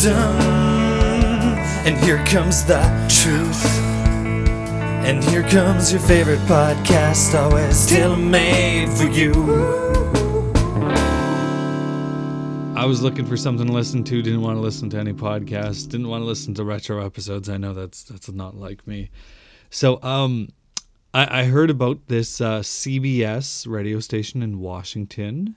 wisdom. And here comes the truth. And here comes your favorite podcast, always tailor made for you. I was looking for something to listen to. Didn't want to listen to any podcasts. Didn't want to listen to retro episodes. I know that's that's not like me. So um, I, I heard about this uh, CBS radio station in Washington,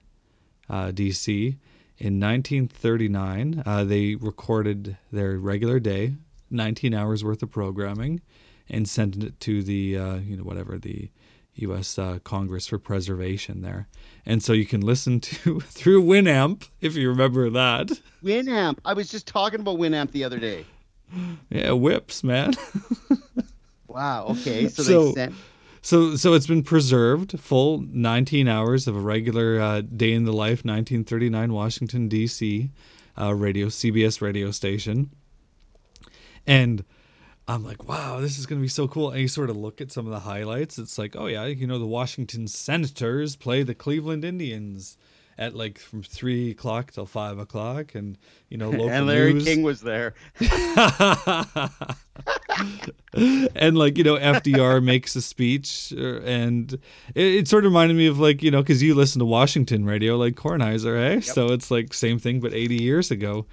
uh, D.C. In 1939, uh, they recorded their regular day, 19 hours worth of programming, and sent it to the uh, you know whatever the U.S. Uh, Congress for Preservation there, and so you can listen to through Winamp if you remember that. Winamp. I was just talking about Winamp the other day. Yeah, whips, man. Wow. Okay. So, So- they sent. So so it's been preserved full 19 hours of a regular uh, day in the life 1939 Washington D.C. Uh, radio CBS radio station. And I'm like, wow, this is gonna be so cool. And you sort of look at some of the highlights. It's like, oh yeah, you know, the Washington Senators play the Cleveland Indians at like from three o'clock till five o'clock, and you know, local And Larry news. King was there. and like you know FDR makes a speech uh, and it, it sort of reminded me of like you know because you listen to Washington radio like Kornheiser eh? So it's like same thing but 80 years ago.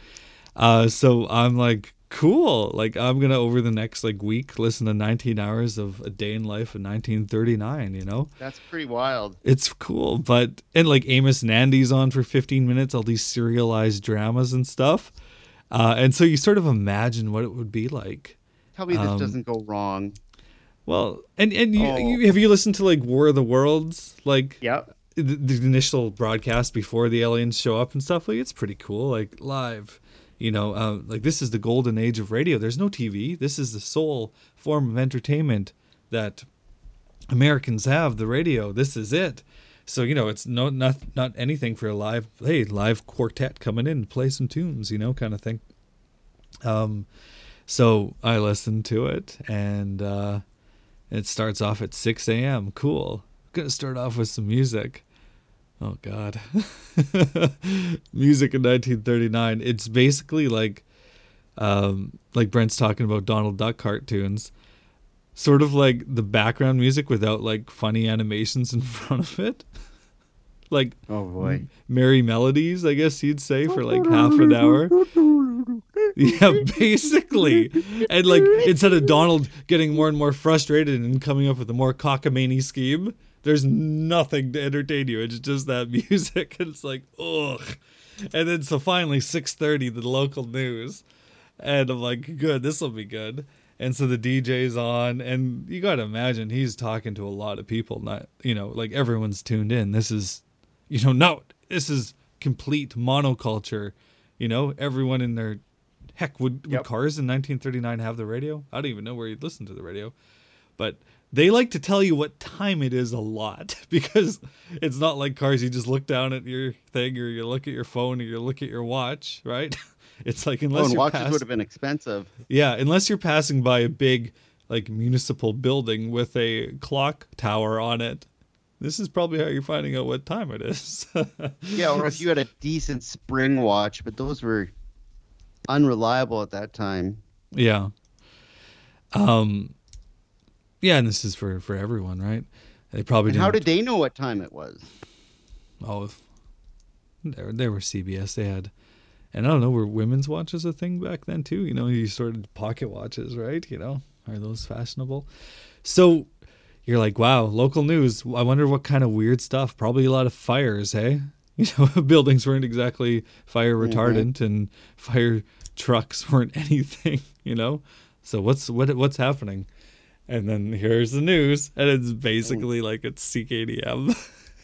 Uh so I'm like cool. Like I'm gonna over the next like week listen to 19 hours of a day in life of 1939 you know? That's pretty wild. it's cool but and like Amos and Andy's on for 15 minutes all these serialized dramas and stuff. Uh, and so you sort of imagine what it would be like Tell me this Um, doesn't go wrong. well, and and you, Oh. you have you listened to like War of the Worlds, like Yep. the, the initial broadcast before the aliens show up and stuff? Like it's pretty cool, like live. You know, um, like this is the golden age of radio. There's no TV. This is the sole form of entertainment that Americans have. The radio. This is it. So you know, it's no not not anything for a live hey live quartet coming in to play some tunes, you know, kind of thing. Um, so I listened to it, and uh, it starts off at 6 a.m. Cool. I'm Gonna start off with some music. Oh God, music in 1939. It's basically like, um, like Brent's talking about Donald Duck cartoons. Sort of like the background music without like funny animations in front of it. Like Oh boy. merry melodies, I guess you'd say, for like half an hour. Yeah, basically. And like instead of Donald getting more and more frustrated and coming up with a more cockamamie scheme, there's nothing to entertain you. It's just that music. It's like, ugh. And then so finally 6:30, the local news, and I'm like, good, this will be good. And so the DJ's on, and you gotta imagine he's talking to a lot of people. Not, you know, like everyone's tuned in. This is, you know, no, this is complete monoculture. You know, everyone in their heck would, would cars in 1939 have the radio? I don't even know where you'd listen to the radio, but they like to tell you what time it is a lot because it's not like cars. You just look down at your thing, or you look at your phone, or you look at your watch, right? It's like Oh, unless you're watches pass- would have been expensive. yeah, unless you're passing by a big like municipal building with a clock tower on it. This is probably how you're finding out what time it is. Yeah, or if you had a decent spring watch, but those were unreliable at that time. Yeah. Um yeah, and this is for for everyone, right? They probably didn't how did they know what time it was? Oh, they were, they were CBS. They had, and I don't know, were women's watches a thing back then too? You know, you sort of pocket watches, right? You know, are those fashionable? So you're like, wow, local news. I wonder what kind of weird stuff. Probably a lot of fires, hey? You know, buildings weren't exactly fire retardant, and fire trucks weren't anything. You know, so what's what what's happening? And then here's the news, and it's basically like it's CKDM.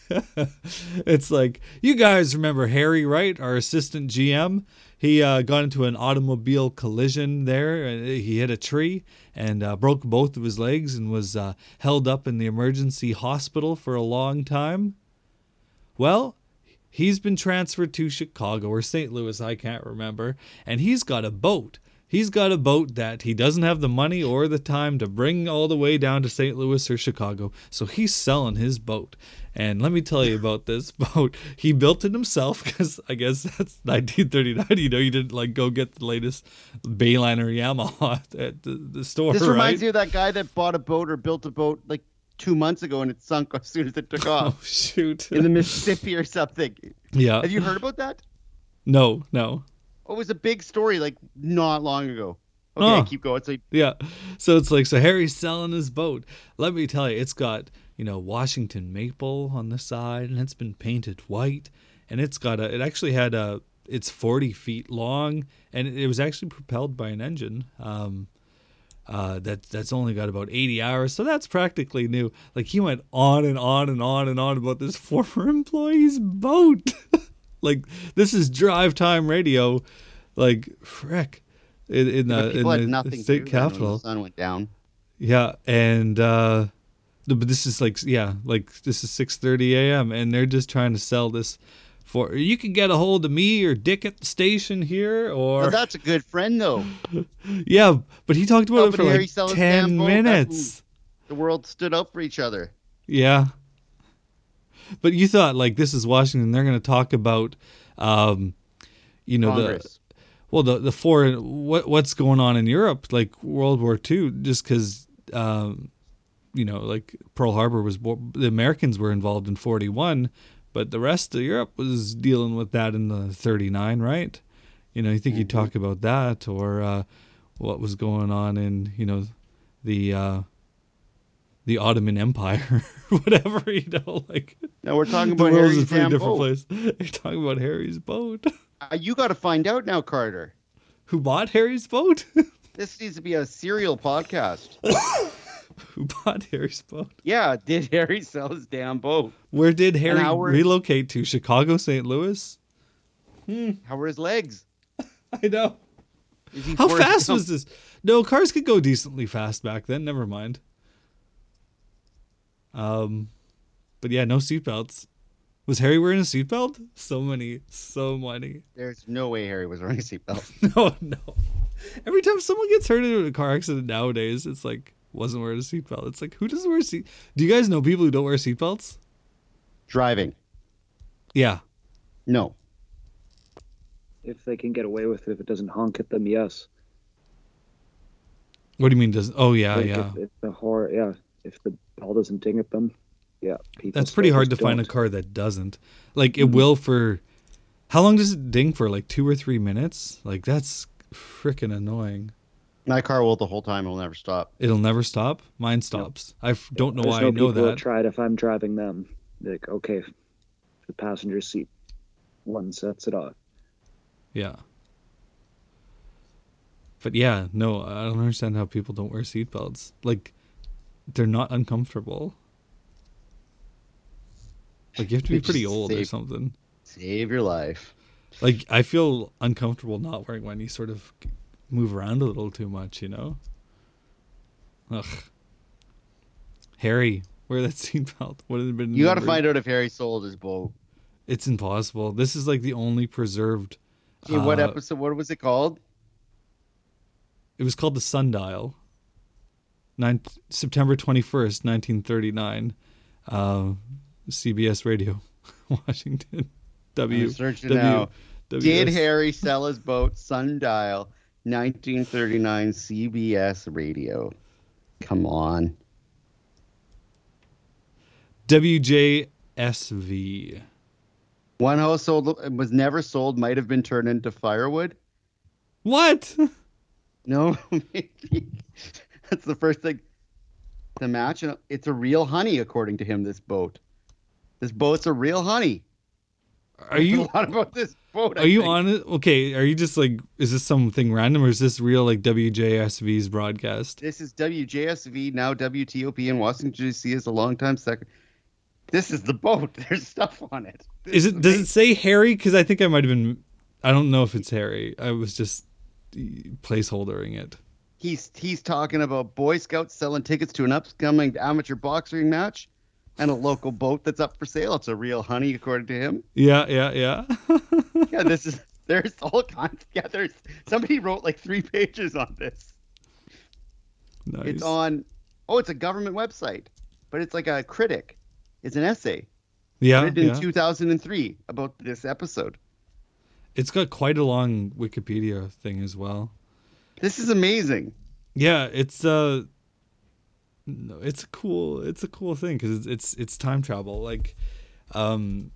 it's like you guys remember Harry, right? Our assistant GM. He uh, got into an automobile collision there. And he hit a tree and uh, broke both of his legs and was uh, held up in the emergency hospital for a long time. Well, he's been transferred to Chicago or St. Louis, I can't remember, and he's got a boat He's got a boat that he doesn't have the money or the time to bring all the way down to St. Louis or Chicago, so he's selling his boat. And let me tell you about this boat. He built it himself because I guess that's 1939. You know, you didn't like go get the latest Bayliner Yamaha at the, the store, This right? reminds me of that guy that bought a boat or built a boat like two months ago and it sunk as soon as it took off. oh shoot! in the Mississippi or something. yeah. Have you heard about that? No, no. Oh, it was a big story like not long ago. Okay, Oh. keep going. So Yeah. So it's like so Harry's selling his boat. Let me tell you, it's got, you know, Washington maple on the side and it's been painted white and it's got a it actually had a it's 40 feet long and it was actually propelled by an engine. Um uh, that that's only got about 80 hours, so that's practically new. Like he went on and on and on and on about this former employee's boat. like this is drive time radio. Like frick, in, in the, in the nothing state do then when capital. The sun went down. Yeah, and uh but this is like yeah, like this is 6:30 a.m. and they're just trying to sell this for you can get a hold of me or Dick at the station here or Well, that's a good friend though. yeah, but he talked about it for like sell his damn 10 boat, minutes. The world stood up for each other. Yeah. But you thought like this is Washington they're going to talk about um you know the well the the foreign what what's going on in Europe like World War II just cuz um you know like Pearl Harbor was the Americans were involved in 41 but the rest of Europe was dealing with that in the 39 right you know you think you'd Mhm. talk about that or uh what was going on in you know the uh the Ottoman Empire whatever you know like Now we're talking about Harry's a pretty different boat. place you're talking about Harry's boat Uh, you got to find out now, Carter. who bought Harry's boat This needs to be a serial podcast. Who bought Harry's boat yeah, did Harry sell his damn boat? Where did Harry relocate to? Chicago, St. Louis? Hmm, How were his legs? I know. How fast was this? No, cars could go decently fast back then. Never mind. Um, but yeah, no seatbelts. Was Harry wearing a seatbelt? So many, so many. There's no way Harry was wearing a seatbelt. No, no. Every time someone gets hurt in a car accident nowadays, it's like wasn't wearing a seatbelt. It's like who doesn't wear a seat? Do you guys know people who don't wear seatbelts? Driving. Yeah. No. If they can get away with it, if it doesn't honk at them, yes. What do you mean? Does? Oh yeah, Like, yeah. If, if the horror, yeah. If the bell doesn't ding at them, yeah. People That's pretty hard to just find a car that doesn't. Like it Mhm. will for how long does it ding for? Like two or three minutes? Like that's freaking annoying. My car will the whole time. It'll never stop. It'll never stop. Mine stops. I f- don't know There's why no I know people that. try it if I'm driving them. Like, okay, the passenger seat one sets it off. Yeah. But yeah, no, I don't understand how people don't wear seatbelts. Like they're not uncomfortable. Like you have to be pretty just old or something. Save your life. Like I feel uncomfortable not wearing one. You sort of move around a little too much, you know. Ugh. Harry, wear that seatbelt. What have been. You got to find out if Harry sold his boat. It's impossible. This is like the only preserved. What uh, episode? What was it called? It was called the Sundial. Nine, September twenty first, nineteen thirty nine. Uh, CBS Radio, Washington. W. I'm searching W- now. Did WS. Harry sell his boat? Sundial, 1939 CBS Radio. Come on. WJSV. One house sold was never sold. Might have been turned into firewood. What? No, maybe. That's the first thing to match. It's a real honey, according to him. This boat. This boat's a real honey. Are you a lot about this I Are you think. on it? Okay. Are you just like, is this something random or is this real like WJSV's broadcast? This is WJSV now WTOP in Washington D.C. is a longtime second. This is the boat. There's stuff on it. This Is it? Does it say Harry? Because I think I might have been. I don't know if it's Harry. I was just placeholdering it. He's he's talking about Boy Scouts selling tickets to an upcoming amateur boxing match, and a local boat that's up for sale. It's a real honey, according to him. Yeah, yeah, yeah. Yeah, this is There's all kinds. Yeah, there's somebody wrote like three pages on this. Nice. It's on. Oh, it's a government website, but it's like a critic. It's an essay yeah, written yeah. in 2003 about this episode. It's got quite a long Wikipedia thing as well. This is amazing. Yeah, it's uh no, it's a cool it's a cool thing cuz it's, it's it's time travel like um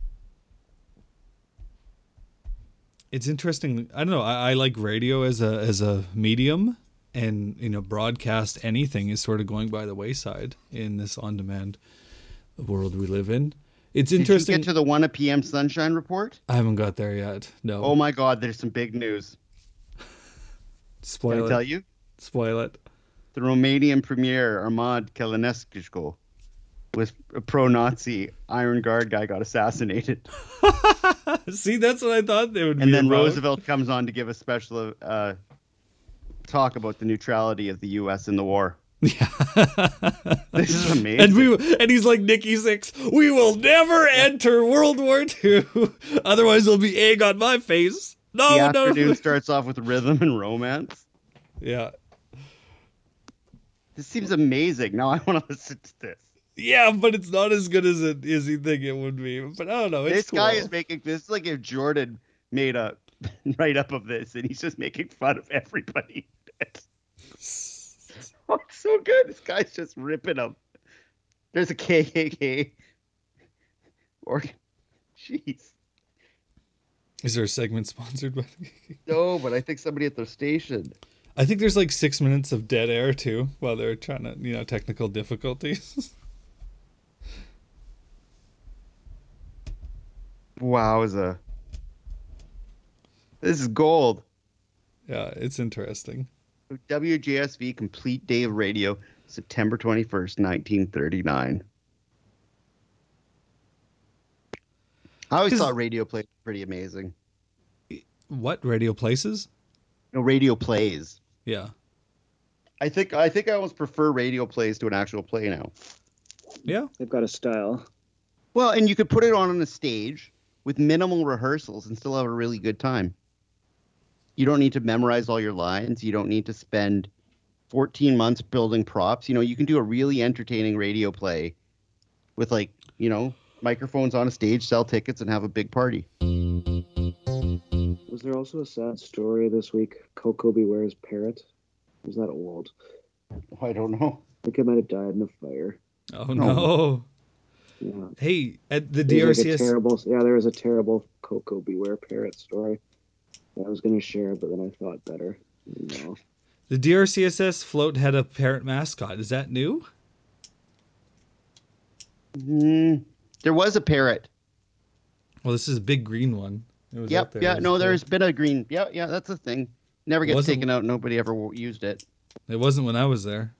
it's interesting. I don't know. I, I like radio as a as a medium, and you know, broadcast anything is sort of going by the wayside in this on-demand world we live in. It's Did interesting. you get to the 1 p.m. sunshine report? I haven't got there yet. No. Oh my God, there's some big news. Can spoil I it. tell you? Spoil it. The Romanian premier Armand Călinescu was a pro-Nazi Iron Guard guy got assassinated, See, that's what I thought they would be. and then about. Roosevelt comes on to give a special uh, talk about the neutrality of the U.S. in the war. Yeah. This is amazing. And we and he's like Nikki Six. We will never enter World War II. Otherwise, there'll be egg on my face. No, the no. afternoon starts off with rhythm and romance. Yeah, This seems amazing. Now I want to listen to this. yeah, but it's not as good as it as you think it would be. But I don't know. It's this guy is making this is like if Jordan made a write up of this and he's just making fun of everybody. oh, it's so good. This guy's just ripping them. There's a KKK. Or, jeez. Is there a segment sponsored by? No, but I think somebody at the station. I think there's like six minutes of dead air too, while they're trying to, you know, technical difficulties. Wowza. This is gold. yeah, it's interesting. WJSV Complete Day of Radio, September 21st, 1939. I always thought radio plays pretty amazing. What radio places? No, radio plays. Yeah, I think I think I almost prefer radio plays to an actual play now. yeah. They've got a style. Well, and you could put it on on a stage with minimal rehearsals and still have a really good time. You don't need to memorize all your lines. You don't need to spend 14 months building props. You know, you can do a really entertaining radio play with like, you know, microphones on a stage, sell tickets and have a big party. Was there also a sad story this week? Coco Beware's parrot. Was that old? I don't know. I think it might have died in a fire. Oh No. no. Yeah. Hey, at the There was like a terrible. Yeah, there was a terrible Coco Beware parrot story. I was gonna share, but then I thought better. No. The DRCSS float had a parrot mascot. Is that new? Mm, there was a parrot. Well, this is a big green one. Yep. there. Yeah. No, there's been a green. Yeah. Yeah. That's a thing. Never gets Wasn't- taken out. Nobody ever used it. It wasn't when I was there.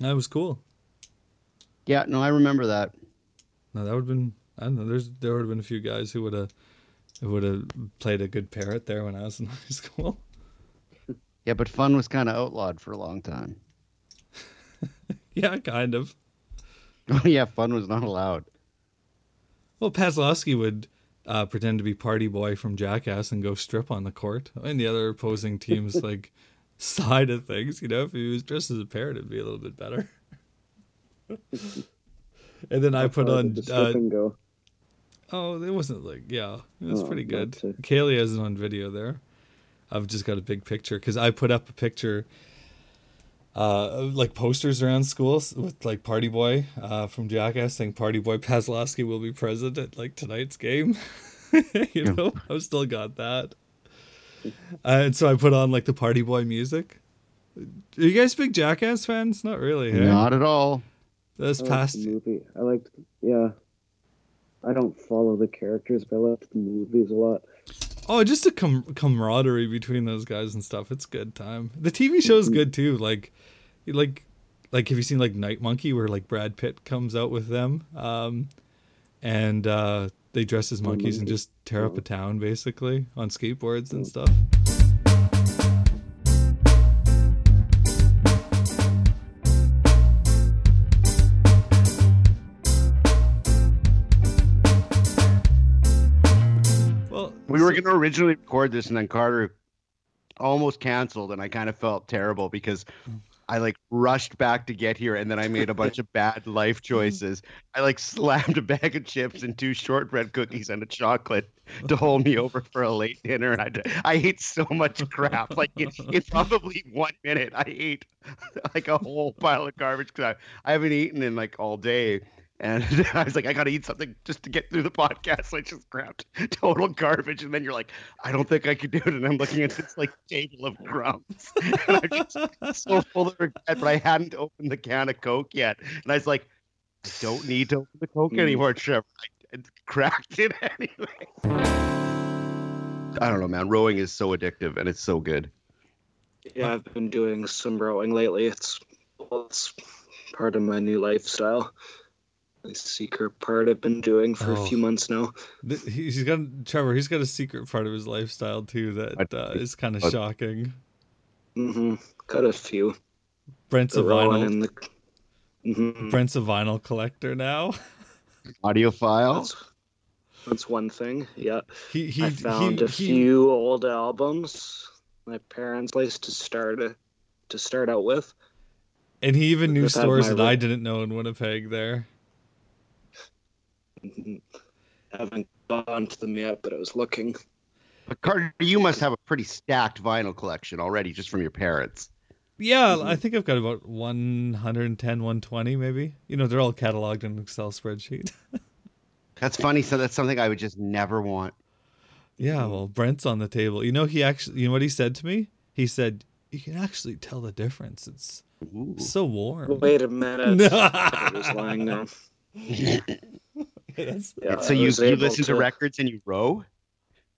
That was cool. Yeah. No, I remember that. No, that would have been. I don't know. There's there would have been a few guys who would have would have played a good parrot there when I was in high school. Yeah, but fun was kind of outlawed for a long time. yeah, kind of. Oh yeah, fun was not allowed. Well, Pazlowski would uh, pretend to be Party Boy from Jackass and go strip on the court, and the other opposing team's like side of things. You know, if he was dressed as a parrot, it'd be a little bit better. and then I put on. Uh, go. oh, it wasn't like yeah, it was Oh, pretty good. Kaylee has it on video there. I've just got a big picture because I put up a picture. Uh, like posters around schools with like Party Boy uh, from Jackass saying Party Boy Pazlowski will be present at like tonight's game. you know, I've still got that. Uh, and so I put on like the Party Boy music. Are you guys big Jackass fans? Not really. Hey? Not at all. This I past the movie. I liked. Yeah. I don't follow the characters, but I liked the movies a lot. Oh, just a com- camaraderie between those guys and stuff. It's good time. The TV show is good too. Like, like, like have you seen like Night Monkey where like Brad Pitt comes out with them, um, and uh, they dress as monkeys and just tear up a town basically on skateboards and Oh. Stuff. gonna originally record this, and then Carter almost canceled, and I kind of felt terrible because I like rushed back to get here, and then I made a bunch of bad life mm-hmm. choices. I like slammed a bag of chips and two shortbread cookies and a chocolate to hold me over for a late dinner, and I I ate so much crap. Like in, in probably one minute, I ate like a whole pile of garbage because I, I haven't eaten in like all day. And I was like, I gotta eat something just to get through the podcast. So I just grabbed total garbage, and then you're like, I don't think I could do it. And I'm looking at this like table of crumbs, and I'm just so full of regret. But I hadn't opened the can of Coke yet, and I was like, I don't need to open the Coke Mm. anymore, Trevor. I, I cracked it anyway. I don't know, man. Rowing is so addictive, and it's so good. Yeah, I've been doing some rowing lately. It's it's part of my new lifestyle. The secret part I've been doing for Oh. a few months now. He's got Trevor. He's got a secret part of his lifestyle too that uh, is kind of What? shocking. hmm Got a few. Brent's a The rowing vinyl. and the. Mhm. Brent's a vinyl collector now. Audiophile. That's, that's one thing. Yeah, He he I found he, a he- few old albums. My parents' place to start a, to start out with. and he even knew stores that I didn't know in Winnipeg. There. Mhm. Haven't gone to them yet, but I was looking. But Carter, you must have a pretty stacked vinyl collection already, just from your parents. Yeah. I think I've got about 110, 120 maybe. You know, they're all cataloged in an Excel spreadsheet. That's funny. So that's something I would just never want. yeah, well, Brent's on the table. You know, he actually, you know what he said to me? He said, "You can actually tell the difference. It's Ooh. so warm." Wait a minute. I was lying now. That's- Yeah, so I you, you listen to records and you row?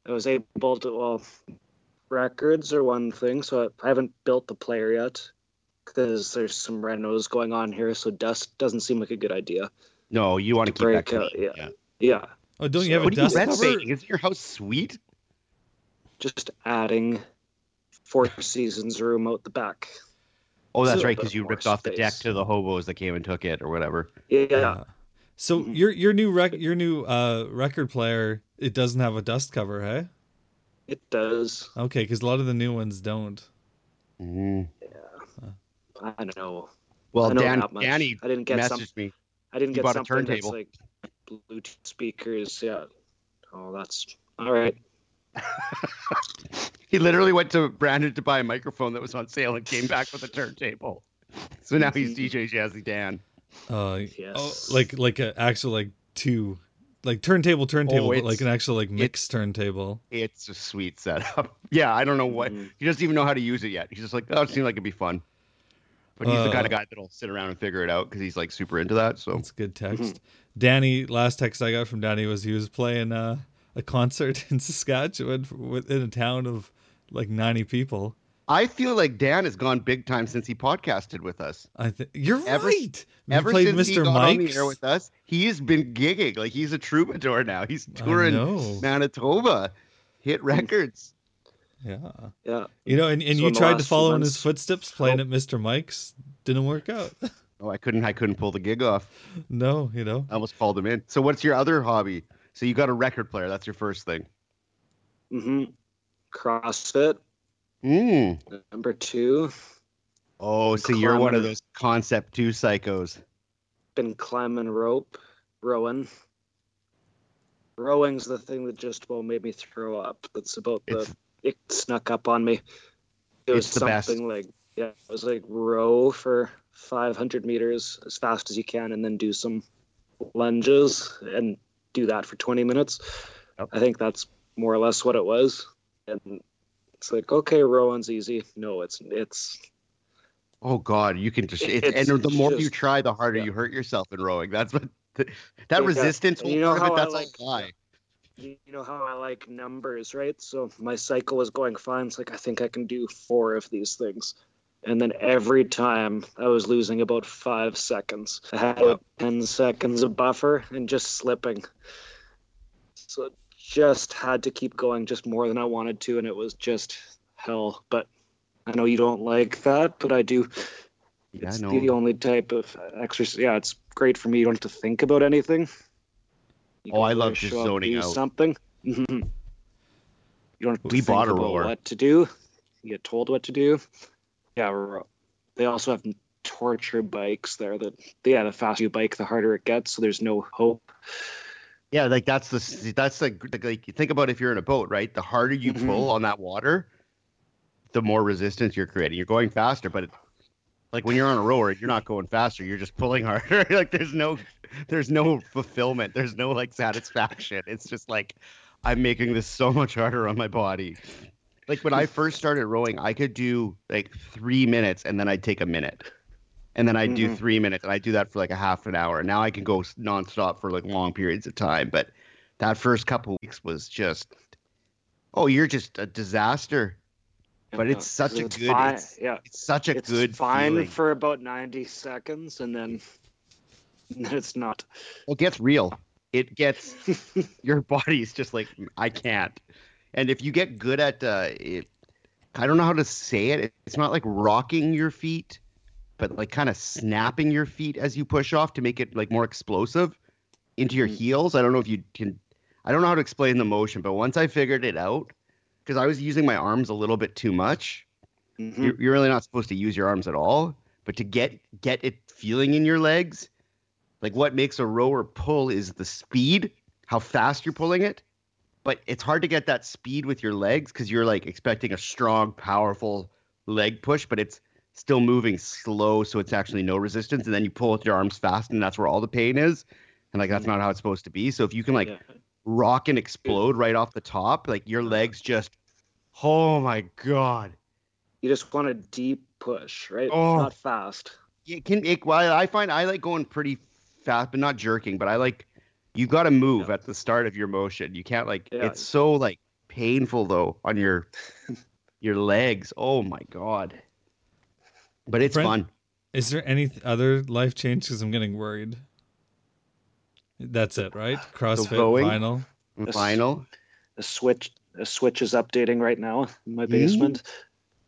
I was able to. Well, records are one thing, so I, I haven't built the player yet because there's some renos going on here. So dust doesn't seem like a good idea. No, you want to keep Break that out, clean. yeah. Yeah, oh, don't you So- have a What are you dust cover? Isn't your house sweet? just adding Four Seasons room out the back. Oh, that's So- right, because you more ripped off the deck to the hobos that came and took it or whatever. Yeah, Yeah. So Mhm. your your new rec your new uh record player it doesn't have a dust cover, hey? it does. Okay, because a lot of the new ones don't. Mhm. I don't know. Well, I know Dan, much. Danny I didn't get messaged some. me. I didn't you get bought a something that's turntable. like Bluetooth speakers. Yeah. Oh, that's all right. He literally went to Brandon to buy a microphone that was on sale and came back with a turntable. So now he's DJ Jazzy Dan. Uh, Yes. oh, like like an actual like two, like turntable turntable, but like an actual like mixed turntable. It's a sweet setup. Yeah, I don't know what Mhm. he doesn't even know how to use it yet. He's just like, oh, it seems like it'd be fun. But he's the Uh, kind of guy that'll sit around and figure it out because he's like super into that. So That's good text. Mhm. Danny, last text I got from Danny was he was playing uh, a concert in Saskatchewan f- within a town of like 90 people. I feel like Dan has gone big time since he podcasted with us. I think you're Ever- right. We Ever played since he Mr. got on the air with us, he has been gigging like he's a troubadour now. He's touring. Manitoba, hit records. Yeah. Yeah. You know, and, and So you tried to last few follow in his footsteps playing at Mr. Mike's. Didn't work out. Oh, I couldn't, I couldn't pull the gig off. no, you know. I almost called him in. So, what's your other hobby? So, you got a record player. That's your first thing. Mm-hmm. CrossFit Mm. number two. Oh, so you're one of those concept two psychos. Been climbing rope, rowing. Rowing's the thing that just about made me throw up. That's about the. It's- It snuck up on me. It was It's the best. something like yeah, it was like row for 500 meters as fast as you can, and then do some lunges and do that for 20 minutes. Yep. I think that's more or less what it was. And it's like okay, rowing's easy. No, it's it's Oh God, you can just it's, It's and the more you try, the harder yeah. you hurt yourself in rowing. That's what that Yeah, resistance. you know it, how I that's like- all high. you know how I like numbers, right? So my cycle was going fine. It's like I think I can do four of these things. And then every time I was losing about five seconds. I had about 10 seconds of buffer and just slipping. So it just had to keep going just more than I wanted to. And it was just hell. But I know you don't like that, but I do. Yeah, It's no. the only type of exercise. Yeah, it's great for me. You don't have to think about anything. You Oh, I love just zoning out. Something. You don't have to We think bought a about rower. what to do. You get told what to do. Yeah, ro- they also have torture bikes there. That yeah, the faster you bike, the harder it gets. So there's no hope. Yeah, like that's the that's like like you think about if you're in a boat, right? The harder you Mhm. pull on that water, the more resistance you're creating. You're going faster, but it, like when you're on a rower, you're not going faster. You're just pulling harder. like there's no there's no fulfillment. There's no like satisfaction. It's just like I'm making this so much harder on my body. Like when I first started rowing, I could do like three minutes and then I'd take a minute. And then I'd do Mhm. three minutes and I'd do that for like a half an hour. Now I can go nonstop for like long periods of time. But that first couple weeks was just, oh, you're just a disaster. But it's such a it's good- Fine. it's- yeah, It's such a it's good fine feeling. for about 90 seconds, and then, and then it's not. It gets real. It gets your body's just like I can't. And if you get good at uh, it, I don't know how to say it. It's not like rocking your feet, but like kind of snapping your feet as you push off to make it like more explosive into your Mhm. heels. I don't know if you can. I don't know how to explain the motion, but once I figured it out, because I was using my arms a little bit too much. Mhm. You're, you're really not supposed to use your arms at all, but to get get it feeling in your legs, like what makes a rower pull is the speed, how fast you're pulling it. But it's hard to get that speed with your legs because you're like expecting a strong, powerful leg push, but it's still moving slow, so it's actually no resistance. And then you pull with your arms fast, and that's where all the pain is. And like that's mm-hmm. not how it's supposed to be. So if you can like Yeah. rock and explode right off the top, like your uh-huh. legs just, oh my god. You just want a deep push, right? Oh. Not fast. it can it, well i find i like going pretty fast but not jerking but i like you got to move Yeah. at the start of your motion you can't like Yeah. it's so like painful though on your your legs oh my god but it's Brent- fun Is there any other life change? Because I'm getting worried. That's it, right? CrossFit, rowing? vinyl. Yes. final The switch, the switch is updating right now in my Mm. basement.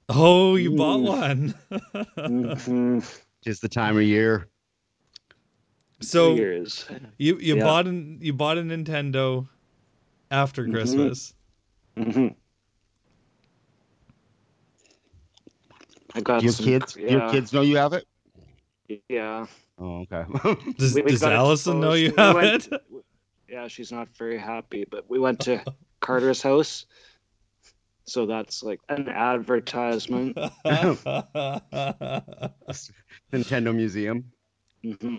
Oh, you bought Ooh. one. Mhm. just the time of year so years. you you Yeah. bought an you bought a Nintendo after Mhm. Christmas. hmm I got your some, kids Yeah, your kids know you have it Yeah. oh okay Does, We- we does Allison know you exposed. have We it? went- Yeah, she's not very happy, but we went to Carter's house. So that's like an advertisement. nintendo museum hmm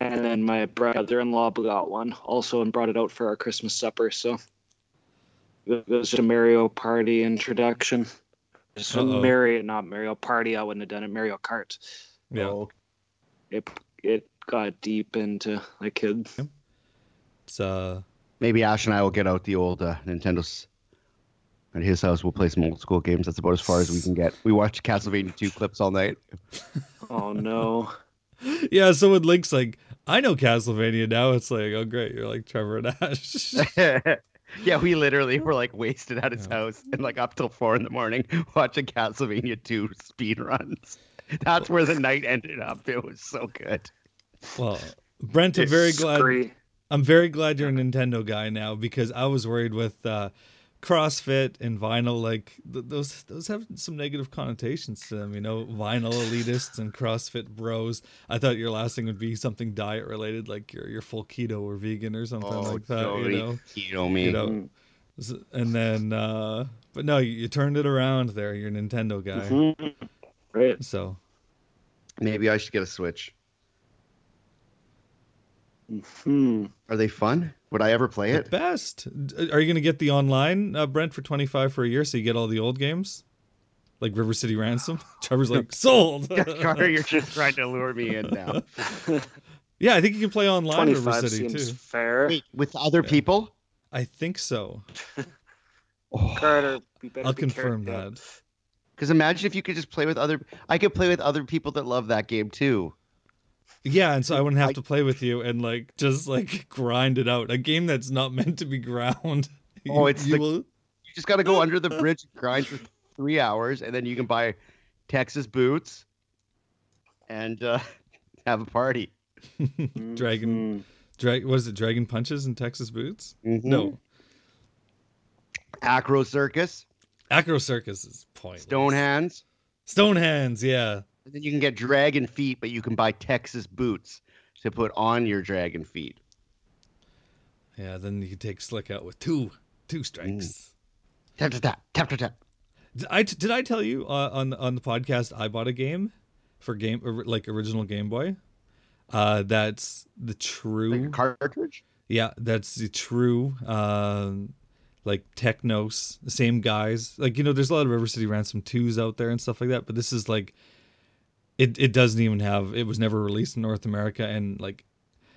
And then my brother-in-law got one also and brought it out for our Christmas supper. So it was just a Mario Party introduction. Just a Uh-oh. Mario, not Mario Party. I wouldn't have done it. Mario Kart. yeah. oh, It it got deep into the kid. It's uh maybe ash and i will get out the old uh, nintendo's at his house we'll play some old school games that's about as far as we can get we watched castlevania 2 clips all night Oh no. yeah, so when Link's like, I know Castlevania now, it's like, oh great, you're like Trevor and Ash. yeah, we literally were like wasted at his Yeah. house and like up till four in the morning watching Castlevania 2 speed runs. That's where the night ended up. It was so good. well, Brent, I'm very glad Scree- I'm very glad you're a Nintendo guy now because I was worried with uh, CrossFit and vinyl. Like th- those, those have some negative connotations to them. You know, vinyl elitists and CrossFit bros. I thought your last thing would be something diet related, like you're you're full keto or vegan or something like that. don't You know, keto me. you know. Mm. And then, uh, but no, you, you turned it around there. You're a Nintendo guy. Mhm. Right. So Maybe I should get a Switch. Hmm. Are they fun? Would I ever play the it? best. Are you gonna get the online uh, Brent for 25 for a year so you get all the old games? Like River City Ransom? Trevor's like, sold. Carter, you're just trying to lure me in now. Yeah, I think you can play online River 25 City seems too. fair. Wait, with other Yeah. people? I think so. Oh. Carter, you better I'll be confirm careful. that. Because imagine if you could just play with other. I could play with other people that love that game too. Yeah, and so I wouldn't have I- to play with you and like just like grind it out. A game that's not meant to be ground. Oh, You- it's you the- will- You just got to go under the bridge, and grind for three hours, and then you can buy Texas boots and uh, have a party. Dragon Mhm. Drag was it Dragon Punches and Texas Boots? Mhm. No. Acro Circus, Acro Circus is pointless. Stone Hands, Stone Hands, yeah. And then you can get Dragon Feet, but you can buy Texas boots to put on your Dragon Feet. Yeah, then you can take Slick out with two two strikes. Tap tap tap tap tap tap. Did I did I tell you uh, on on the podcast I bought a game for game like original Game Boy? Uh, that's the true. Like a cartridge. Yeah, that's the true. Um, like Technos, the same guys. Like you know, there's a lot of River City Ransom twos out there and stuff like that, but this is like, it it doesn't even have. It was never released in North America, and like,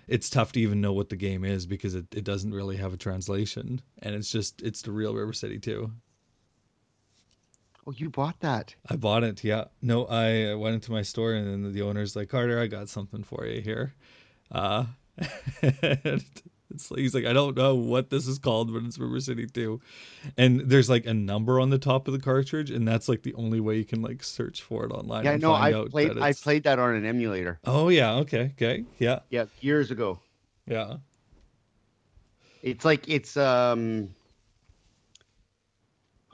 it's tough to even know what the game is because it, it doesn't really have a translation, and it's just it's the real River City 2. Oh, you bought that. I bought it. Yeah. No, I went into my store and then the owner's like, Carter, I got something for you here. Uh, it's like, he's like, I don't know what this is called, but it's River City 2. And there's like a number on the top of the cartridge, and that's like the only way you can like search for it online. Yeah, no, I played. that I played that on an emulator. Oh yeah. Okay. Okay. Yeah. Yeah, years ago. Yeah. It's like it's um.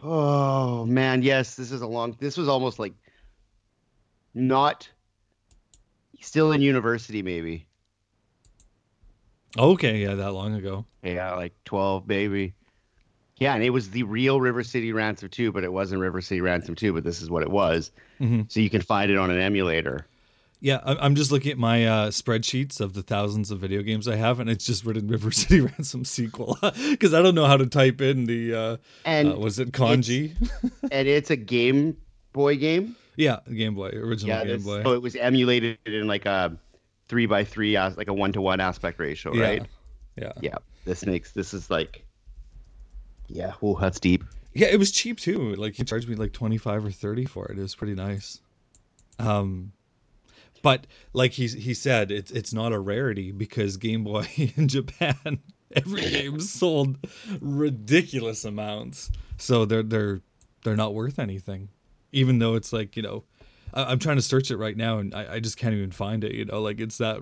Oh man, yes, this is a long. This was almost like not still in university, maybe. Okay. Yeah. That long ago. Yeah, like twelve, maybe. Yeah, and it was the real River City Ransom 2, but it wasn't River City Ransom 2, but this is what it was. hmm So you can find it on an emulator. Yeah, I'm just looking at my uh, spreadsheets of the thousands of video games I have, and it's just written River City Ransom sequel because I don't know how to type in the uh, And uh, was it kanji? and it's a Game Boy game. yeah, Game Boy, original Yeah, Game Boy. so it was emulated in like a three by three, as- like a one to one aspect ratio, yeah, right? yeah, Yeah. This makes this is like, yeah. Oh, that's deep. yeah. It was cheap too. Like he charged me like 25 or 30 for it. It was pretty nice. Um, but like he he said, it's it's not a rarity because Game Boy in Japan, every game sold ridiculous amounts. So they're they're they're not worth anything, even though it's like you know. I- I'm trying to search it right now, and I, I just can't even find it. You know, like it's that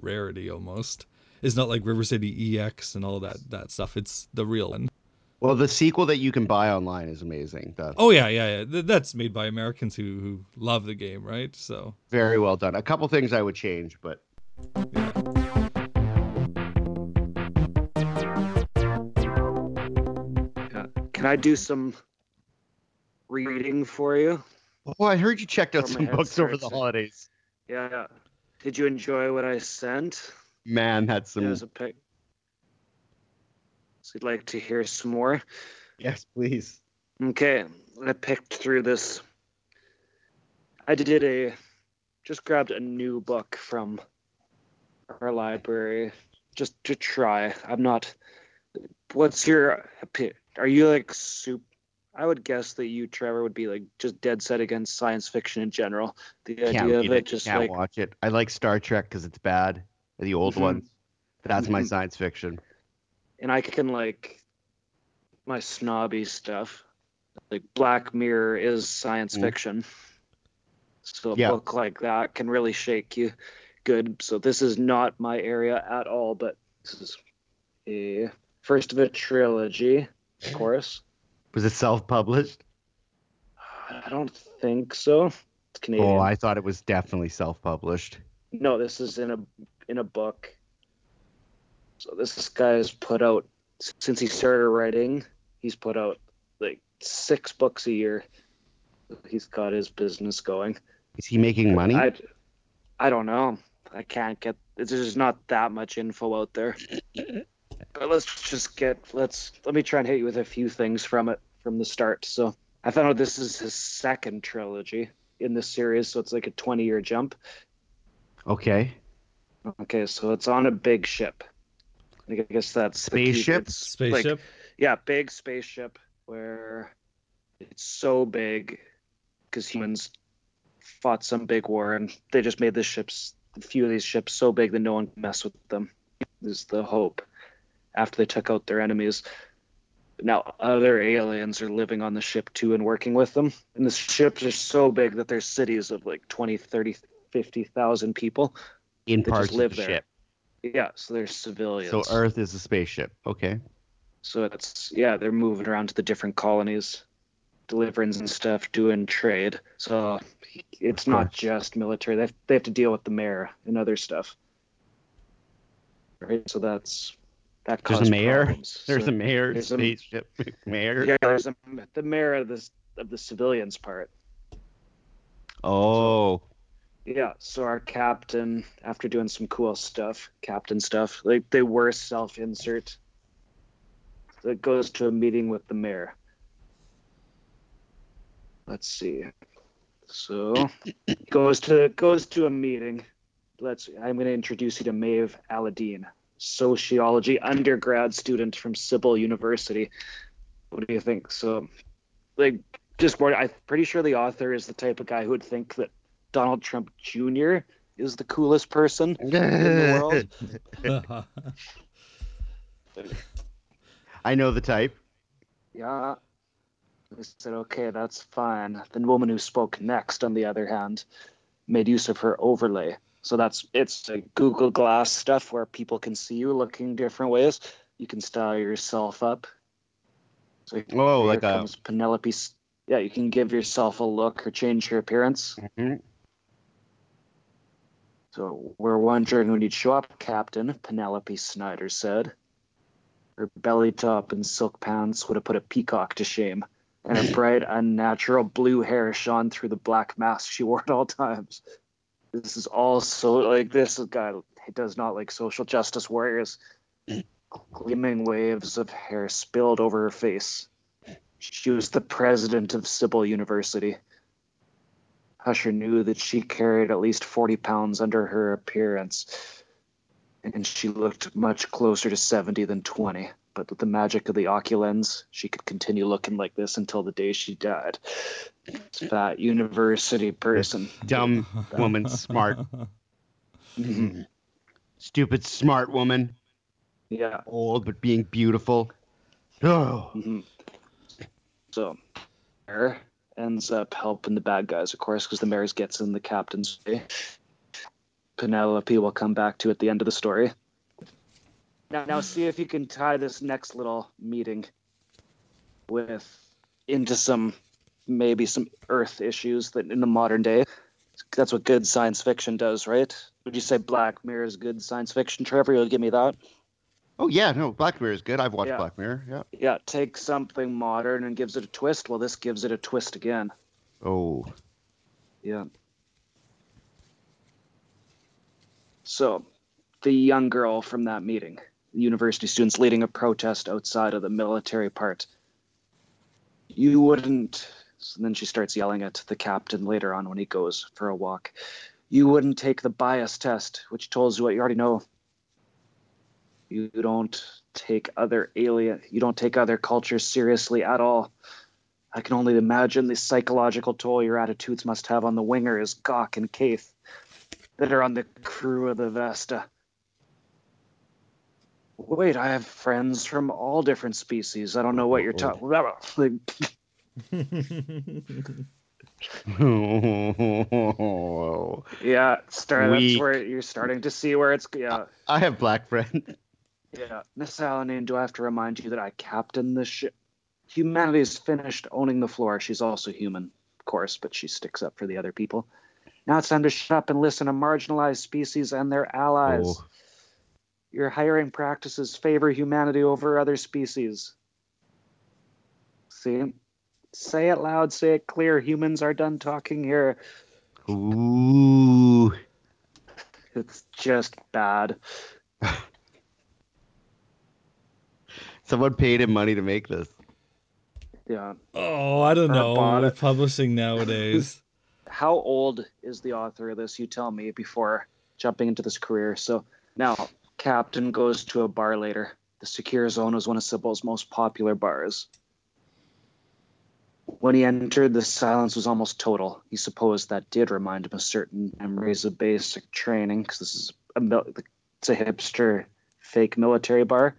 rarity almost. It's not like River City EX and all that that stuff. It's the real one. Well, the sequel that you can buy online is amazing. The, Oh yeah, yeah, yeah. Th- that's made by Americans who who love the game, right? So very well done. A couple things I would change, but yeah. Yeah. Can I do some reading for you? Oh, I heard you checked out some books over the holidays. Yeah. Did you enjoy what I sent? Man, that's some. There's a pic. So you'd like to hear some more? Yes, please. Okay, I picked through this. I did a just grabbed a new book from our library just to try. I'm not. What's your Are you like soup? I would guess that you, Trevor, would be like just dead set against science fiction in general. The Can't idea of it. it, just Can't like watch it. I like Star Trek because it's bad. The old Mhm. ones. That's my Mhm. science fiction. and I can like my snobby stuff. Like Black Mirror is science Mm. fiction. So a Yeah. book like that can really shake you good. So this is not my area at all, but this is a first of a trilogy, of course. Was it self-published? I don't think so. It's Canadian. Oh, I thought it was definitely self-published. No, this is in a in a book. So this guy has put out since he started writing, he's put out like six books a year. He's got his business going. Is he making money? I, I don't know. I can't get. There's not that much info out there. But let's just get. Let's let me try and hit you with a few things from it from the start. So I found out this is his second trilogy in this series, so it's like a 20 year jump. Okay. Okay, so it's on a big ship. I guess that's the key- Spaceship? like- Spaceship. yeah, big spaceship where it's so big because humans fought some big war and they just made the ships, a few of these ships, so big that no one can mess with them. Is the hope after they took out their enemies. Now other aliens are living on the ship too and working with them. And the ships are so big that there's cities of like 20, 30, 50,000 people. In They parts just live of the there. ship. Yeah, so there's civilians. So Earth is a spaceship. Okay. So it's yeah, they're moving around to the different colonies, delivering and stuff, doing trade. So it's not just military. They have, they have to deal with the mayor and other stuff. Right. So that's that There's a mayor. problems. There's So- a mayor there's a- Mayor. yeah, there's a, the mayor of the of the civilians part. Oh. Yeah, so our captain, after doing some cool stuff, captain stuff, like they were self-insert. That goes to a meeting with the mayor. Let's see. So goes to goes to a meeting. Let's. I'm going to introduce you to Maeve Aladdin, sociology undergrad student from Sybil University. What do you think? So, like, just more. I'm pretty sure the author is the type of guy who would think that Donald Trump Jr. is the coolest person in the world. I know the type. Yeah. I said, okay, that's fine. The woman who spoke next, on the other hand, made use of her overlay. So that's it's a Google Glass stuff where people can see you looking different ways. You can style yourself up. So Oh, like a. Penelope. Yeah, you can give yourself a look or change your appearance. Mhm. So we're wondering when you'd show up, Captain, Penelope Snyder said. Her belly top and silk pants would have put a peacock to shame, and her bright, unnatural blue hair shone through the black mask she wore at all times. This is all so like this guy he does not like social justice warriors. Gleaming waves of hair spilled over her face. She was the president of Sybil University. Husher knew that she carried at least 40 pounds under her appearance, and she looked much closer to 70 than 20. But with the magic of the Oculens, she could continue looking like this until the day she died. Fat university person. Dumb woman, smart. Mhm. Stupid, smart woman. Yeah. Old, but being beautiful. Oh. hmm So, mayor ends up helping the bad guys, of course, because the mayor gets in the captain's way. Penelope will come back to at the end of the story. Now, now see if you can tie this next little meeting with into some maybe some Earth issues that in the modern day. That's what good science fiction does, right? Would you say Black Mirror is good science fiction, Trevor? You'll give me that. Oh yeah, no, Black Mirror is good. I've watched Yeah. Black Mirror. Yeah. Yeah, take something modern and gives it a twist. Well, this gives it a twist again. Oh. Yeah. So, the young girl from that meeting, university students leading a protest outside of the military part. You wouldn't. And then she starts yelling at the captain later on when he goes for a walk. You wouldn't take the bias test, which tells you what you already know. You don't take other alien. You don't take other cultures seriously at all. I can only imagine the psychological toll your attitudes must have on the wingers, Gawk and Kaith, that are on the crew of the Vesta. Wait, I have friends from all different species. I don't know what you're talking about. Yeah, start, that's where you're starting to see where it's. Yeah, I have black friend. yeah. Miss Alanine, do I have to remind you that I captain this ship? Humanity is finished owning the floor. She's also human, of course, but she sticks up for the other people. Now it's time to shut up and listen to marginalized species and their allies. Oh. Your hiring practices favor humanity over other species. See? Say it loud, say it clear. Humans are done talking here. Ooh. It's just bad. Someone paid him money to make this. Yeah. oh, I don't Or know. bought With it. publishing nowadays. How old is the author of this? You tell me before jumping into this career. So now, Captain goes to a bar later. The Secure Zone is one of Sybil's most popular bars. When he entered, the silence was almost total. He supposed that did remind him of certain memories of basic training, because this is a it's a hipster fake military bar.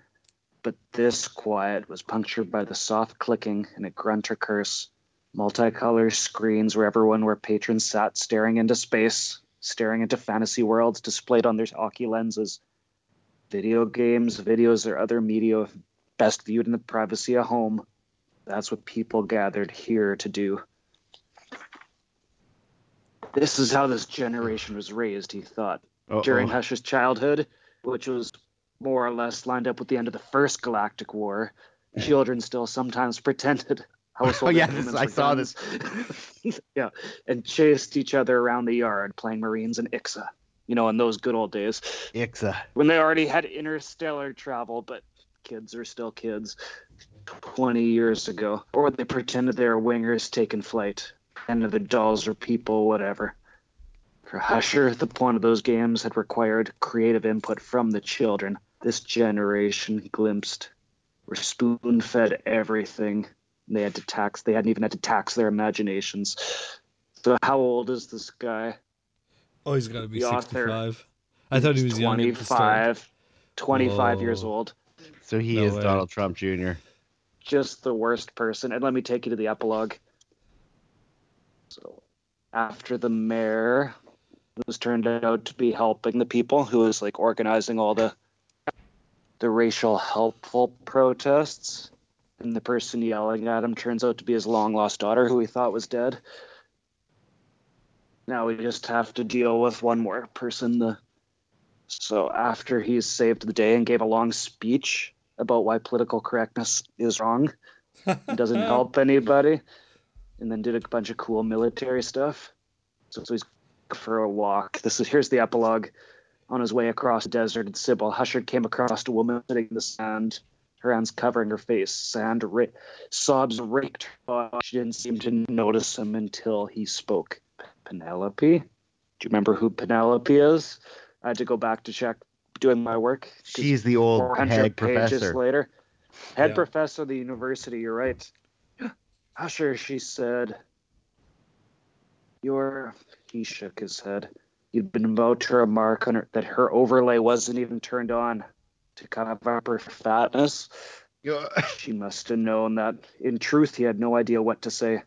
But this quiet was punctured by the soft clicking and a grunt or curse multicolored screens where everyone where patrons sat staring into space, staring into fantasy worlds displayed on their Ocu lenses. Video games, videos, or other media best viewed in the privacy of home. That's what people gathered here to do. This is how this generation was raised, he thought. Uh-oh. During Hush's childhood, which was more or less lined up with the end of the first Galactic War, children still sometimes pretended household Oh, yeah, this- I saw guns. yeah, and chased each other around the yard playing Marines and Ixa. You know, in those good old days Ixa. when they already had interstellar travel, but kids are still kids 20 years ago. Or they pretended they were wingers taking flight, and the dolls are people, whatever. For Husher, the point of those games had required creative input from the children. This generation glimpsed were spoon fed everything. They had to tax they hadn't even had to tax their imaginations. So how old is this guy? Oh, he's got to be The author. 65. I thought he was young at the start. 25, 25 years old. So he No is way. Donald Trump Jr. just the worst person. And let me take you to the epilogue. So, after the mayor was turned out to be helping the people, who was like organizing all the the racial helpful protests, and the person yelling at him turns out to be his long lost daughter, who he thought was dead. Now we just have to deal with one more person. The so after he saved the day and gave a long speech about why political correctness is wrong, it doesn't help anybody, and then did a bunch of cool military stuff. So, so he's for a walk. This is here's the epilogue. On his way across the desert in Sybil, Husher came across a woman sitting in the sand, her hands covering her face. Sand ra- sobs raked her. She didn't seem to notice him until he spoke. Penelope? Do you remember who Penelope is? I had to go back to check doing my work. She's the old 400 head pages professor. later. Head Yeah. professor of the university, you're right. Husher, she said. You're. He shook his head. You'd been about to remark on her, that her overlay wasn't even turned on to cover up her fatness. She must have known that. In truth, he had no idea what to say.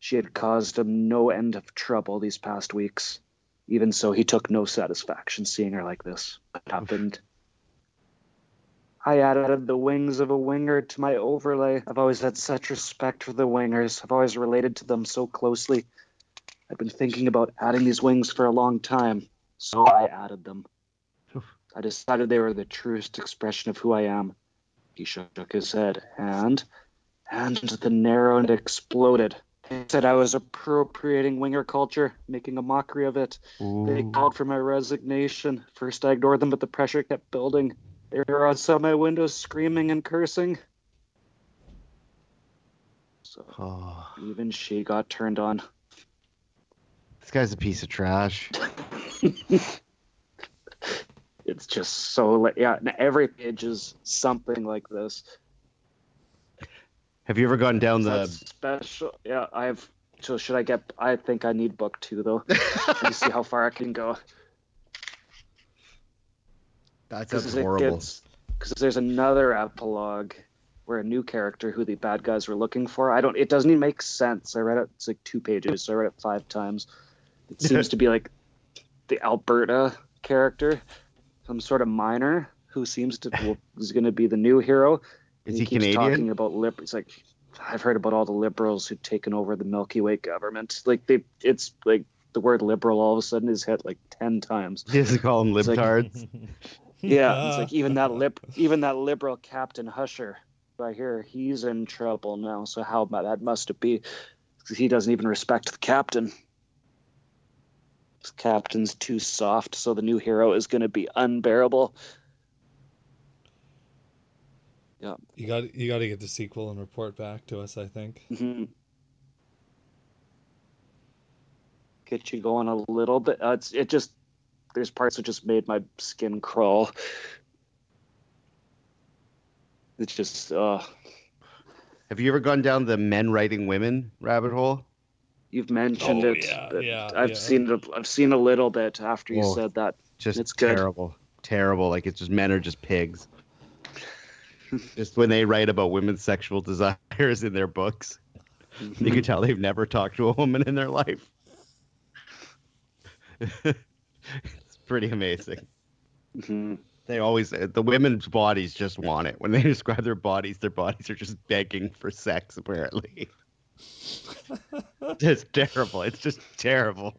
She had caused him no end of trouble these past weeks. Even so, he took no satisfaction seeing her like this. What happened? I added the wings of a winger to my overlay. I've always had such respect for the wingers. I've always related to them so closely. I've been thinking about adding these wings for a long time, so I added them. I decided they were the truest expression of who I am. He shook his head, and, and the narrow end exploded. They said I was appropriating winger culture, making a mockery of it. They called for my resignation. First, I ignored them, but the pressure kept building. They were outside my windows screaming and cursing. So Oh, even she got turned on. this guy's a piece of trash. It's just so yeah. Every page is something like this. Have you ever gone down the? That's special. Yeah, I've. So should I get? I think I need book two though. Let me see how far I can go. That sounds Because horrible. Because there's another epilogue where a new character who the bad guys were looking for. I don't. It doesn't even make sense. I read it. It's like two pages. So I read it five times. It seems to be like the Alberta character, some sort of miner who seems to is going to be the new hero. Is And he keeps Canadian? Talking about lib. It's like I've heard about all the liberals who've taken over the Milky Way government. Like they, it's like the word liberal all of a sudden is hit like ten times. Does he call him It's like- libtards? Yeah, it's like even that lib, even that liberal Captain Husher, I hear he's in trouble now. So how bad that must it be? 'Cause he doesn't even respect the captain. This captain's too soft, so the new hero is going to be unbearable. You got you got to get the sequel and report back to us. I think. Mhm. Get you going a little bit. Uh, it's it just there's parts that just made my skin crawl. It's just uh Have you ever gone down the men writing women rabbit hole? you've mentioned Oh, it. yeah, but yeah, I've yeah. seen it. I've seen a little bit after you Whoa. said that. Just It's good. terrible, terrible. Like it's just men are just pigs. Just when they write about women's sexual desires in their books, you can tell they've never talked to a woman in their life. it's pretty amazing. Mhm. They always the women's bodies just want it. When they describe their bodies, their bodies are just begging for sex. Apparently, it's terrible. It's just terrible.